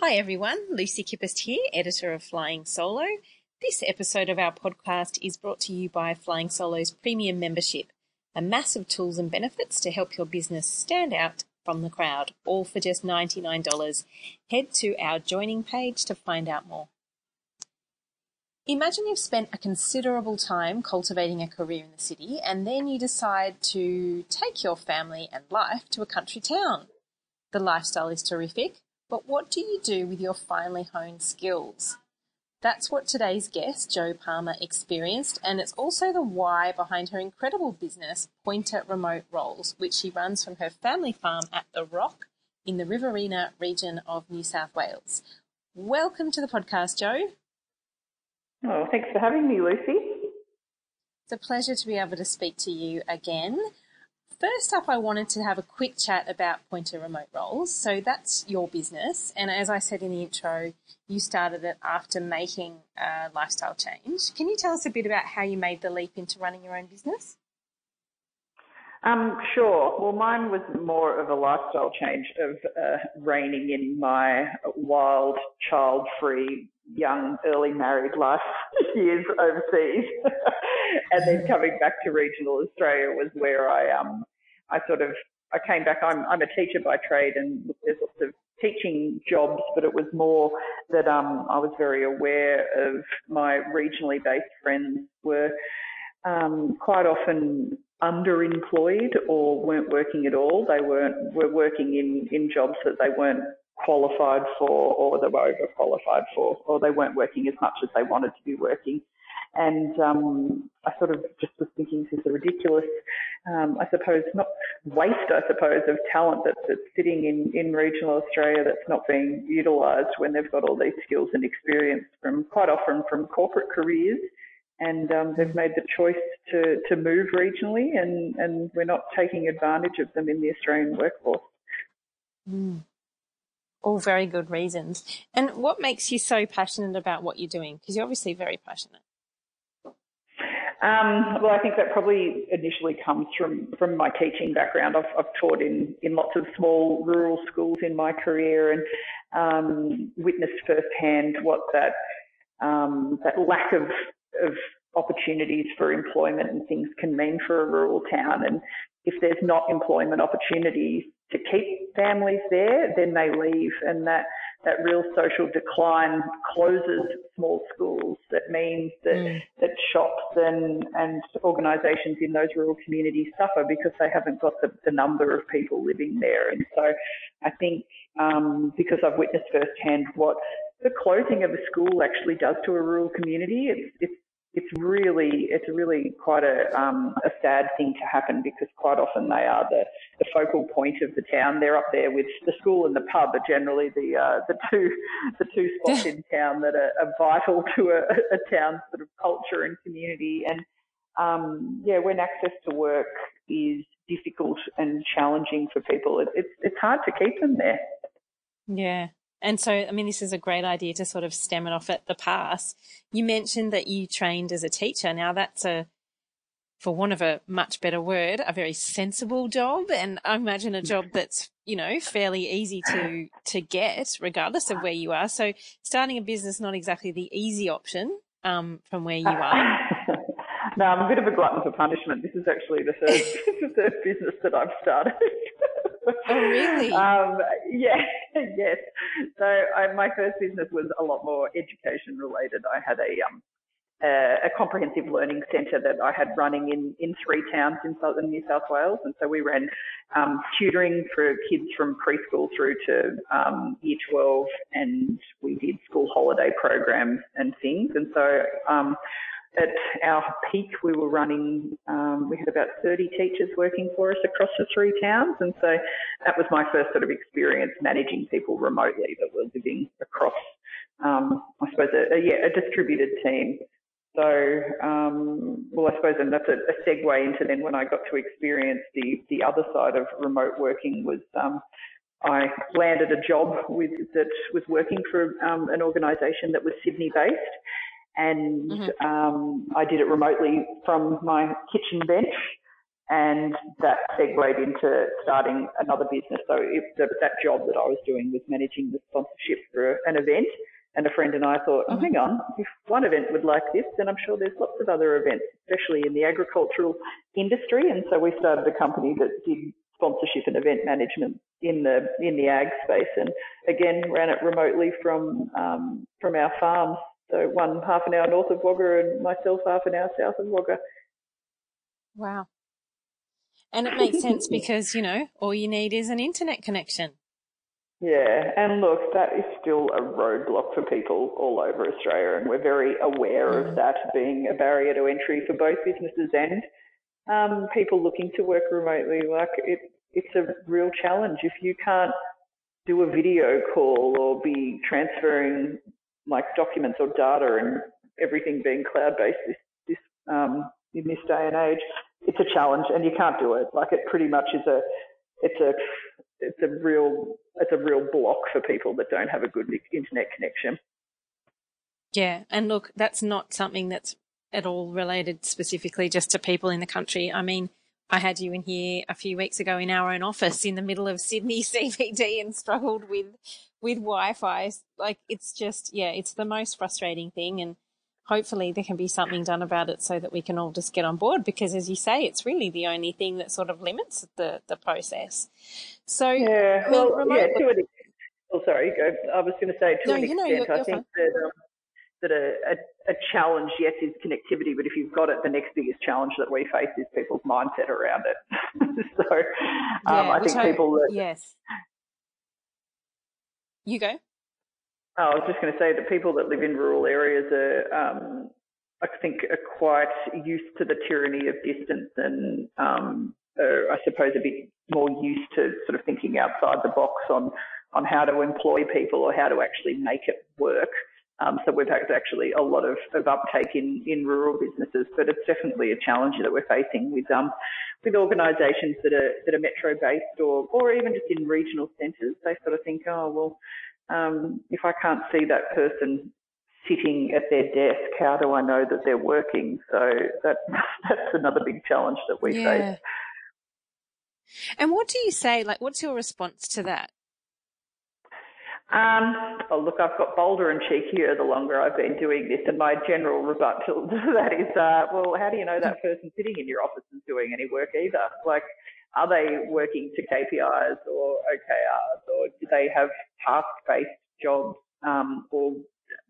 Hi everyone, Lucy Kippist here, editor of Flying Solo. This episode of our podcast is brought to you by Flying Solo's premium membership, a massive tools and benefits to help your business stand out from the crowd, all for just $99. Head to our joining page to find out more. Imagine you've spent a considerable time cultivating a career in the city and then you decide to take your family and life to a country town. The lifestyle is terrific, but what do you do with your finely honed skills? That's what today's guest, Jo Palmer, experienced, and it's also the why behind her incredible business, Pointer Remote Roles, which she runs from her family farm at The Rock in the Riverina region of New South Wales. Welcome to the podcast, Jo. Oh, thanks for having me, Lucy. It's a pleasure to be able to speak to you again. First up, I wanted to have a quick chat about Pointer Remote Roles. So that's your business. And as I said in the intro, you started it after making a lifestyle change. Can you tell us a bit about how you made the leap into running your own business? Um, sure. Well, mine was more of a lifestyle change of uh, reining in my wild, child-free, young, early married life years overseas, and then coming back to regional Australia was where I um I sort of I came back. I'm I'm a teacher by trade, and there's lots of teaching jobs, but it was more that um I was very aware of my regionally based friends were um, quite often underemployed or weren't working at all. They weren't were working in, in jobs that they weren't qualified for or they were overqualified for or they weren't working as much as they wanted to be working. And um, I sort of just was thinking this is ridiculous, um, I suppose, not waste, I suppose, of talent that's, that's sitting in, in regional Australia that's not being utilised when they've got all these skills and experience from quite often from corporate careers and um, they've made the choice to, to move regionally, and, and we're not taking advantage of them in the Australian workforce. Mm. All very good reasons. And what makes you so passionate about what you're doing? Because you're obviously very passionate. Um, well, I think that probably initially comes from, from my teaching background. I've, I've taught in, in lots of small rural schools in my career and um, witnessed firsthand what that um, that lack of of opportunities for employment and things can mean for a rural town. And if there's not employment opportunities to keep families there, then they leave. And that, that real social decline closes small schools. That means that, mm. that shops and, and organisations in those rural communities suffer because they haven't got the, the number of people living there. And so I think um, because I've witnessed firsthand what the closing of a school actually does to a rural community, it's, it's it's really it's really quite a um, a sad thing to happen because quite often they are the, the focal point of the town. They're up there with the school and the pub are generally the uh, the two the two spots in town that are, are vital to a, a town's sort of culture and community. And um, yeah, when access to work is difficult and challenging for people, it, it's it's hard to keep them there. Yeah, and so, I mean, this is a great idea to sort of stem it off at the pass. You mentioned that you trained as a teacher. Now, that's a, for want of a much better word, a very sensible job. And I imagine a job that's, you know, fairly easy to, to get regardless of where you are. So starting a business, not exactly the easy option, um, from where you are. no, I'm a bit of a glutton for punishment. This is actually the third, the third business that I've started. Oh, really? Um, yeah, yes. So I, my first business was a lot more education related. I had a um, a, a comprehensive learning centre that I had running in, in three towns in southern New South Wales. And so we ran um, tutoring for kids from preschool through to um, year 12 and we did school holiday programs and things. And so um, at our peak, we were running, um, we had about 30 teachers working for us across the three towns. And so that was my first sort of experience managing people remotely that were living across, um, I suppose, a, a, yeah, a distributed team. So, um, well, I suppose, and that's a, a, segue into then when I got to experience the, the other side of remote working was, um, I landed a job with, that was working for um, an organisation that was Sydney based and mm-hmm. um, I did it remotely from my kitchen bench. and that segued into starting another business. So it, that job that I was doing was managing the sponsorship for an event. And a friend and I thought, oh, hang on, if one event would like this, then I'm sure there's lots of other events, especially in the agricultural industry. And so we started a company that did sponsorship and event management in the in the ag space, and again ran it remotely from um, from our farms. So one half an hour north of Wagga, and myself half an hour south of Wagga. Wow. And it makes sense because, you know, all you need is an internet connection. Yeah, and look, that is still a roadblock for people all over Australia, and we're very aware mm. of that being a barrier to entry for both businesses and um, people looking to work remotely. Like it, it's a real challenge if you can't do a video call or be transferring like documents or data and everything being cloud based this, this um, in this day and age. It's a challenge, and you can't do it. Like it pretty much is a, it's a, it's a real, it's a real block for people that don't have a good internet connection. Yeah, and look, that's not something that's at all related specifically just to people in the country. I mean, I had you in here a few weeks ago in our own office in the middle of Sydney CBD and struggled with with Wi-Fi. Like it's just yeah, it's the most frustrating thing and hopefully there can be something done about it so that we can all just get on board because as you say it's really the only thing that sort of limits the the process. So yeah, well, yeah, to an Oh, sorry, I was going to say to no, an you know, you're, you're I think that um, that a, a, a, challenge, yes, is connectivity, but if you've got it, the next biggest challenge that we face is people's mindset around it. so um, yeah, I think people that. Yes. You go. Oh, I was just going to say that people that live in rural areas are, um, I think, are quite used to the tyranny of distance and, um, are, I suppose, a bit more used to sort of thinking outside the box on on how to employ people or how to actually make it work. Um, so we've had actually a lot of, of uptake in, in rural businesses, but it's definitely a challenge that we're facing with um, with organisations that are that are metro based or or even just in regional centres. They sort of think, oh well, um, if I can't see that person sitting at their desk, how do I know that they're working? So that that's another big challenge that we yeah. face. And what do you say? Like, what's your response to that? Um, oh, look, I've got bolder and cheekier the longer I've been doing this, and my general rebuttal to that is, uh, well, how do you know that person sitting in your office is doing any work either? Like, are they working to KPIs or OKRs, or do they have task-based jobs um, or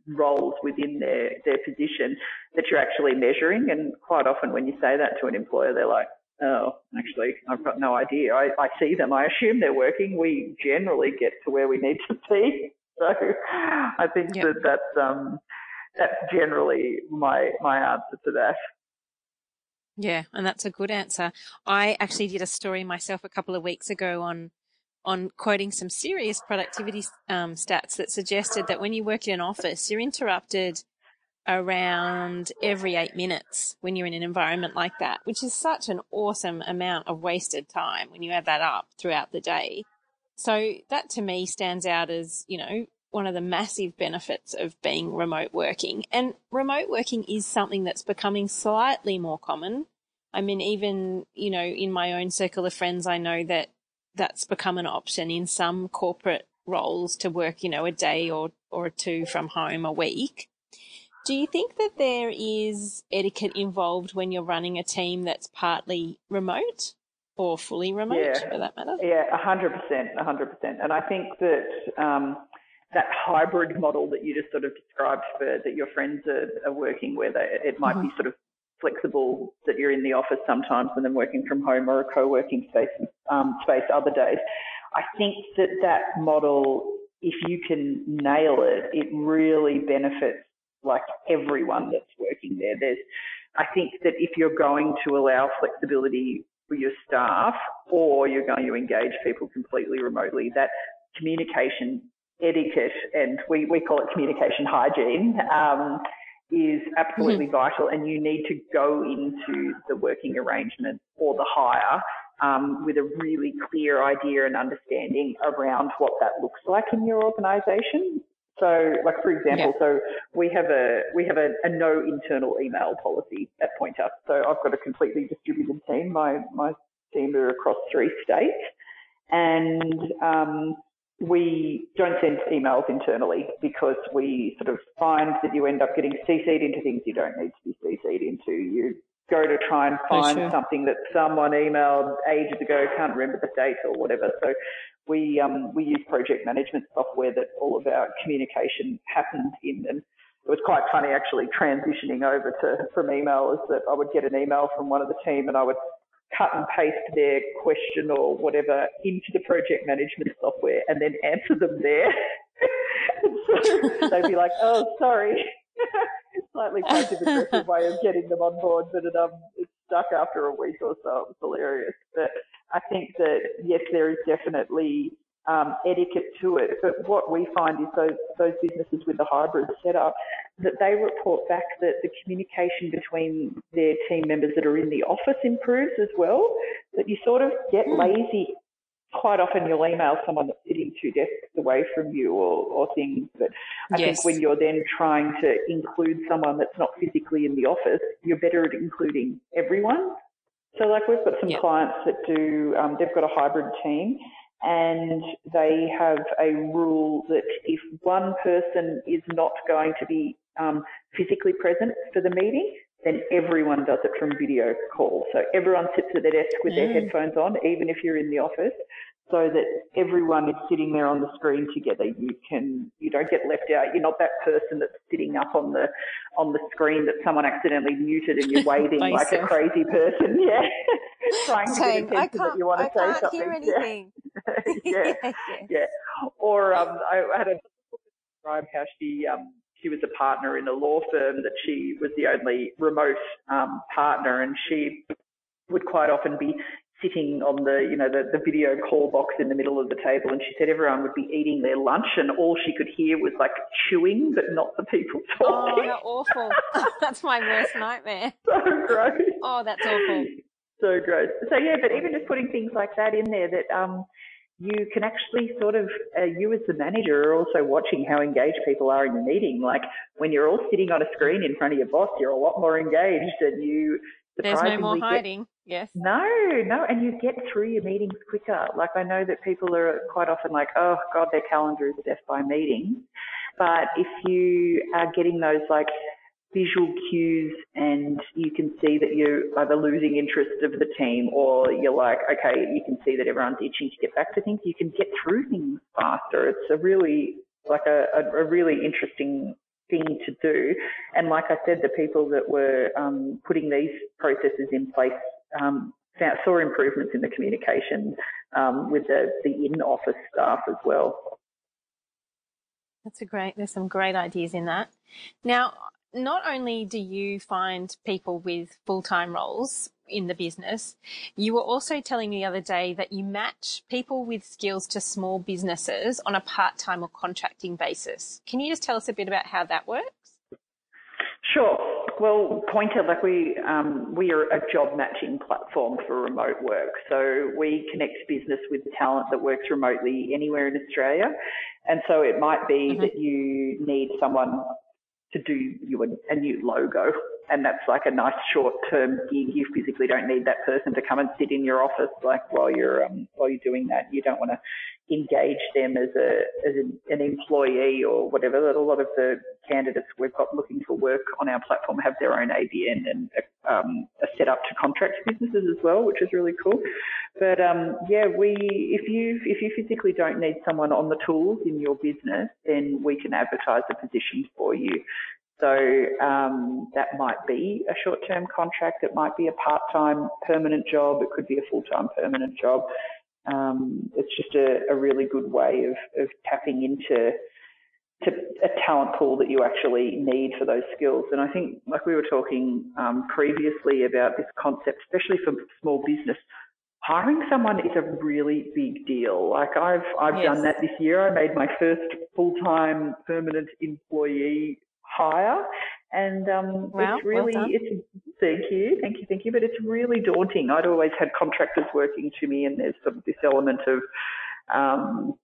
roles within their their position that you're actually measuring? And quite often, when you say that to an employer, they're like, Oh, actually, I've got no idea. I, I see them. I assume they're working. We generally get to where we need to be. So I think yep. that that's um, that's generally my my answer to that. Yeah, and that's a good answer. I actually did a story myself a couple of weeks ago on on quoting some serious productivity um, stats that suggested that when you work in an office, you're interrupted around every eight minutes when you're in an environment like that, which is such an awesome amount of wasted time when you add that up throughout the day. So that to me stands out as, you know, one of the massive benefits of being remote working. And remote working is something that's becoming slightly more common. I mean, even, you know, in my own circle of friends, I know that that's become an option in some corporate roles to work, you know, a day or, or two from home a week. Do you think that there is etiquette involved when you're running a team that's partly remote or fully remote, yeah. for that matter? Yeah, hundred percent, hundred percent. And I think that um, that hybrid model that you just sort of described for that your friends are, are working with, it might mm-hmm. be sort of flexible that you're in the office sometimes and then working from home or a co-working space um, space other days. I think that that model, if you can nail it, it really benefits like everyone that's working there. There's, I think that if you're going to allow flexibility for your staff or you're going to engage people completely remotely, that communication etiquette and we, we call it communication hygiene um, is absolutely mm-hmm. vital and you need to go into the working arrangement or the hire um, with a really clear idea and understanding around what that looks like in your organisation So, like for example, yeah. so we have a we have a, a, no internal email policy at Pointer. So I've got a completely distributed team. My my team are across three states, and um, we don't send emails internally because we sort of find that you end up getting CC'd into things you don't need to be CC'd into. You go to try and find sure. something that someone emailed ages ago, can't remember the date or whatever. So we um, we use project management software that all of our communication happens in, and it was quite funny actually transitioning over to from email is that I would get an email from one of the team and I would cut and paste their question or whatever into the project management software and then answer them there. so they'd be like, "Oh, sorry." Slightly passive aggressive way of getting them on board, but it um it stuck after a week or so. It was hilarious. But I think that yes, there is definitely um, etiquette to it. But what we find is those those businesses with the hybrid setup that they report back that the communication between their team members that are in the office improves as well. That you sort of get hmm. lazy. Quite often you'll email someone that's sitting two desks away from you or, or things. But I yes. think when you're then trying to include someone that's not physically in the office, you're better at including everyone. So like we've got some yep. clients that do, um, they've got a hybrid team and they have a rule that if one person is not going to be um, physically present for the meeting, then everyone does it from video call. So everyone sits at their desk with mm. their headphones on, even if you're in the office so that everyone is sitting there on the screen together. You can, you don't get left out. You're not that person that's sitting up on the, on the screen that someone accidentally muted and you're waving like a crazy person. Yeah. Trying to get attention that you want to I say something. Hear anything. Yeah. yeah. yeah. Or, um, I had a describe how she, um, she was a partner in a law firm that she was the only remote um, partner and she would quite often be sitting on the, you know, the, the video call box in the middle of the table and she said everyone would be eating their lunch and all she could hear was like chewing, but not the people talking. Oh, that's awful. that's my worst nightmare. So gross. Oh, that's awful. So gross. So yeah, but even just putting things like that in there that, um, you can actually sort of, uh, you as the manager are also watching how engaged people are in the meeting. Like when you're all sitting on a screen in front of your boss, you're a lot more engaged and you there's no more hiding. Get, yes. No, no, and you get through your meetings quicker. Like I know that people are quite often like, oh God, their calendar is death by meetings. But if you are getting those like visual cues and you can see that you're either losing interest of the team or you're like, okay, you can see that everyone's itching to get back to things, you can get through things faster. It's a really like a, a, really interesting thing to do. And like I said, the people that were um, putting these processes in place um, saw improvements in the communication um, with the, the in-office staff as well. That's a great, there's some great ideas in that. Now, not only do you find people with full-time roles in the business, you were also telling me the other day that you match people with skills to small businesses on a part-time or contracting basis. Can you just tell us a bit about how that works? Sure. Well, Pointer, like we um, we are a job matching platform for remote work. So we connect business with talent that works remotely anywhere in Australia. And so it might be mm-hmm. that you need someone to do you a, a new logo. And that's like a nice short term gig. You physically don't need that person to come and sit in your office like while you're um, while you're doing that. You don't want to engage them as a as an, employee or whatever. A lot of the candidates we've got looking for work on our platform have their own ABN and um, are set up to contract businesses as well, which is really cool. But um, yeah, we if you if you physically don't need someone on the tools in your business, then we can advertise the positions for you. So um, that might be a short-term contract. It might be a part-time permanent job. It could be a full-time permanent job. Um, it's just a, a, really good way of, of tapping into to a talent pool that you actually need for those skills. And I think, like we were talking um, previously about this concept, especially for small business, hiring someone is a really big deal. Like I've I've yes. done that this year. I made my first full time permanent employee hire, and um, wow, it's really well it's thank you, thank you, thank you. But it's really daunting. I'd always had contractors working to me, and there's sort of this element of um,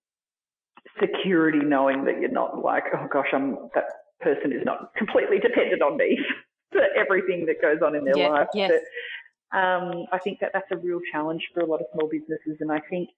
security knowing that you're not like, oh gosh, I'm that person is not completely dependent on me for everything that goes on in their yeah, life. Yes. But um, I think that that's a real challenge for a lot of small businesses, and I think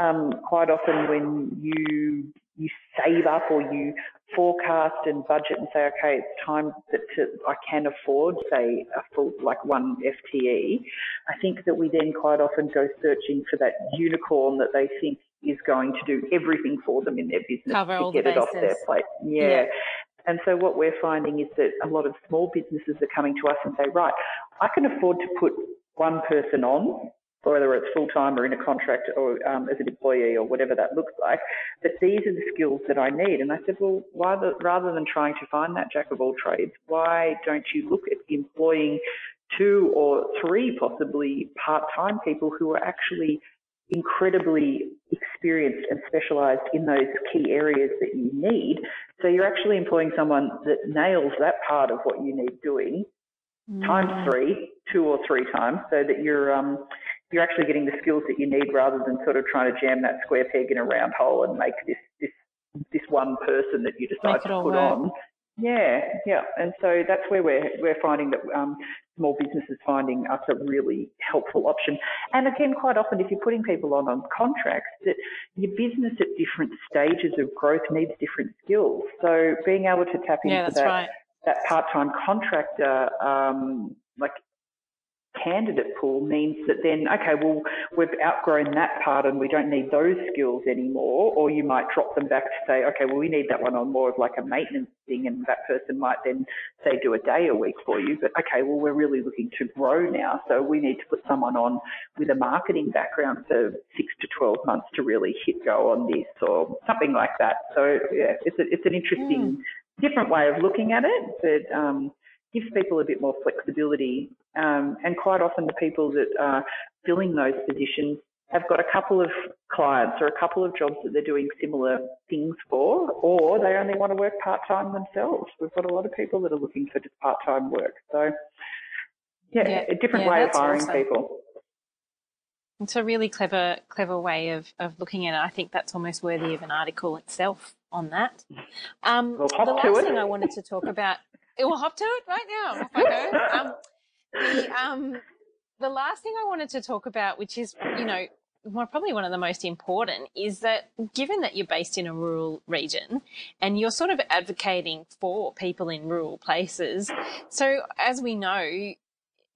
um, quite often when you you save up or you forecast and budget and say, okay, it's time that to, I can afford, say, a full, like one FTE. I think that we then quite often go searching for that unicorn that they think is going to do everything for them in their business Cover to get it off their plate. Yeah. yeah. And so what we're finding is that a lot of small businesses are coming to us and say, right, I can afford to put one person on whether it's full time or in a contract or um, as an employee or whatever that looks like. But these are the skills that I need. And I said, well, rather, rather than trying to find that jack of all trades, why don't you look at employing two or three possibly part time people who are actually incredibly experienced and specialized in those key areas that you need. So you're actually employing someone that nails that part of what you need doing mm. times three, two or three times, so that you're um, you're actually getting the skills that you need rather than sort of trying to jam that square peg in a round hole and make this this this one person that you decide to put work. on. Yeah, yeah, and so that's where we're we're finding that um, small businesses finding us a really helpful option. And again, quite often, if you're putting people on on contracts, that your business at different stages of growth needs different skills. So being able to tap into yeah, that right. That part-time contractor, um, like candidate pool means that then, okay, well, we've outgrown that part and we don't need those skills anymore. Or you might drop them back to say, okay, well, we need that one on more of like a maintenance thing. And that person might then say, do a day a week for you. But okay, well, we're really looking to grow now. So we need to put someone on with a marketing background for six to 12 months to really hit go on this or something like that. So yeah, it's, a, it's an interesting, mm. Different way of looking at it. that um, gives people a bit more flexibility. Um, and quite often the people that are filling those positions have got a couple of clients or a couple of jobs that they're doing similar things for, or they only want to work part time themselves. We've got a lot of people that are looking for just part time work. So, yeah, yeah a different yeah, way of hiring awesome. people. It's a really clever, clever way of, of looking at it. I think that's almost worthy of an article itself on that. Um, well, the last it. thing I wanted to talk about it will hop to it right now. Off I go. Um, the, um, the last thing I wanted to talk about, which is, you know, probably one of the most important, is that given that you're based in a rural region and you're sort of advocating for people in rural places, so as we know,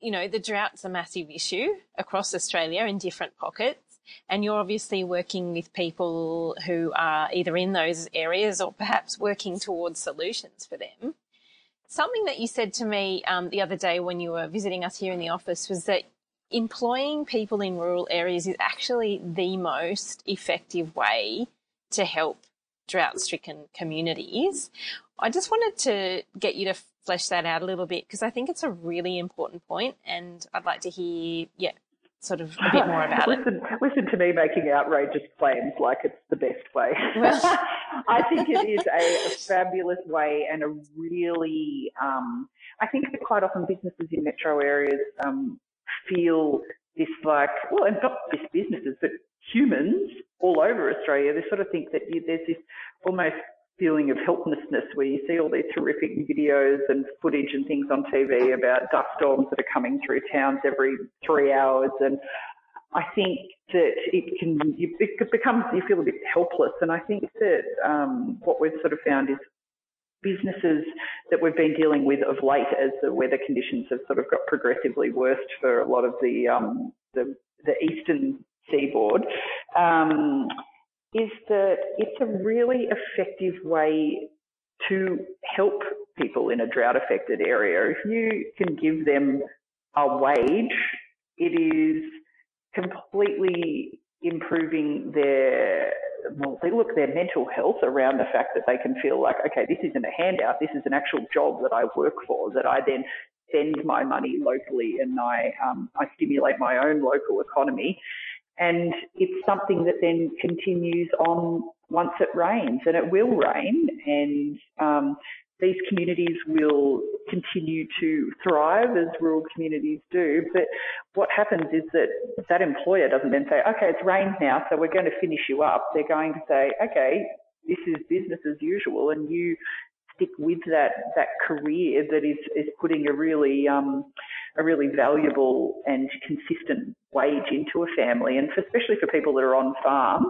you know, the drought's a massive issue across Australia in different pockets. And you're obviously working with people who are either in those areas or perhaps working towards solutions for them. Something that you said to me um, the other day when you were visiting us here in the office was that employing people in rural areas is actually the most effective way to help drought stricken communities. I just wanted to get you to flesh that out a little bit because I think it's a really important point and I'd like to hear, yeah, sort of a bit more about listen, it. Listen to me making outrageous claims like it's the best way. Well, I think it is a, a, fabulous way and a really, um, I think that quite often businesses in metro areas um, feel this like, well, and not just businesses, but humans all over Australia, they sort of think that you, there's this almost feeling of helplessness where you see all these horrific videos and footage and things on TV about dust storms that are coming through towns every three hours. And I think that it can, it becomes, you feel a bit helpless. And I think that um, what we've sort of found is businesses that we've been dealing with of late as the weather conditions have sort of got progressively worse for a lot of the, um, the, the eastern seaboard. Um, is that it's a really effective way to help people in a drought affected area. If you can give them a wage, it is completely improving their well, they look their mental health around the fact that they can feel like, okay, this isn't a handout, this is an actual job that I work for, that I then spend my money locally and I um, I stimulate my own local economy. And it's something that then continues on once it rains, and it will rain, and um, these communities will continue to thrive as rural communities do. But what happens is that that employer doesn't then say, okay, it's rained now, so we're going to finish you up. They're going to say, okay, this is business as usual, and you stick with that that career that is is putting a really um, a really valuable and consistent wage into a family, and for, especially for people that are on farm,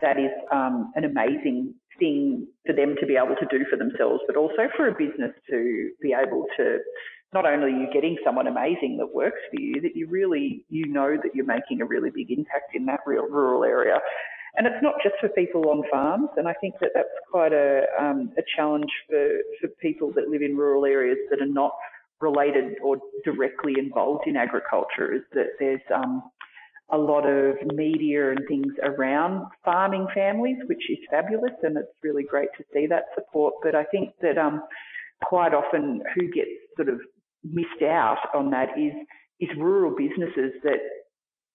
that is um, an amazing thing for them to be able to do for themselves, but also for a business to be able to not only are you getting someone amazing that works for you, that you really you know that you're making a really big impact in that real rural area. And it's not just for people on farms, and I think that that's quite a, um, a challenge for, for people that live in rural areas that are not related or directly involved in agriculture. Is that there's um, a lot of media and things around farming families, which is fabulous, and it's really great to see that support. But I think that um, quite often who gets sort of missed out on that is is rural businesses that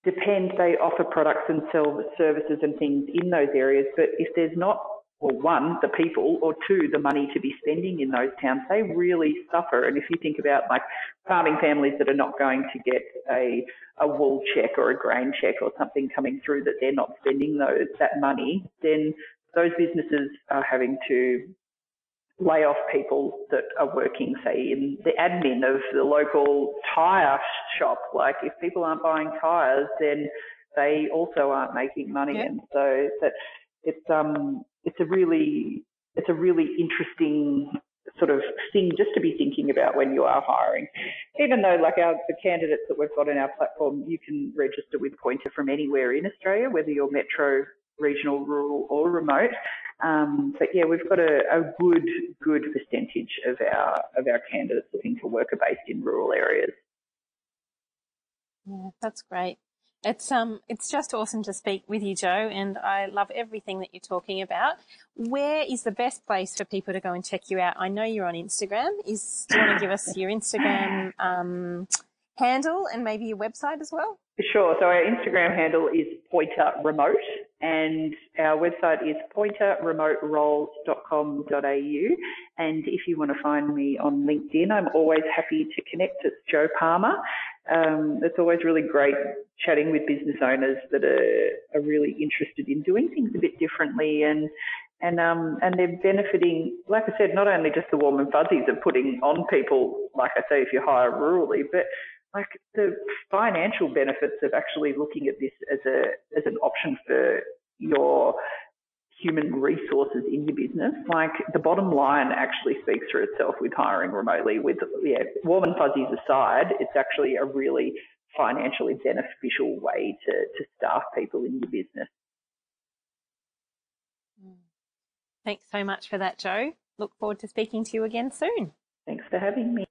depend, they offer products and sell services and things in those areas, but if there's not, well, one, the people, or two, the money to be spending in those towns, they really suffer. And if you think about like farming families that are not going to get a, a wool check or a grain check or something coming through that they're not spending those, that money, then those businesses are having to lay off people that are working, say, in the admin of the local tyre shop. Like, if people aren't buying tyres, then they also aren't making money, yeah. and so that it's um it's a really it's a really interesting sort of thing just to be thinking about when you are hiring. Even though like our the candidates that we've got in our platform, you can register with Pointer from anywhere in Australia, whether you're metro, regional, rural or remote. Um, but yeah, we've got a, a, good, good percentage of our of our candidates looking for work based in rural areas. Yeah, that's great. It's um, it's just awesome to speak with you, Jo, and I love everything that you're talking about. Where is the best place for people to go and check you out? I know you're on Instagram. Is do you want to give us your Instagram um, handle and maybe your website as well? Sure. So our Instagram handle is Pointer Remote, and our website is pointerremoteroles.com.au. And if you want to find me on LinkedIn, I'm always happy to connect. It's Jo Palmer. Um, it's always really great chatting with business owners that are, are really interested in doing things a bit differently and and um and they're benefiting like I said, not only just the warm and fuzzies of putting on people, like I say, if you hire rurally, but like the financial benefits of actually looking at this as a as an option for your human resources in your business, like the bottom line actually speaks for itself with hiring remotely. With yeah, warm and fuzzies aside, it's actually a really financially beneficial way to, to staff people in your business. Mm. Thanks so much for that, Jo. Look forward to speaking to you again soon. Thanks for having me.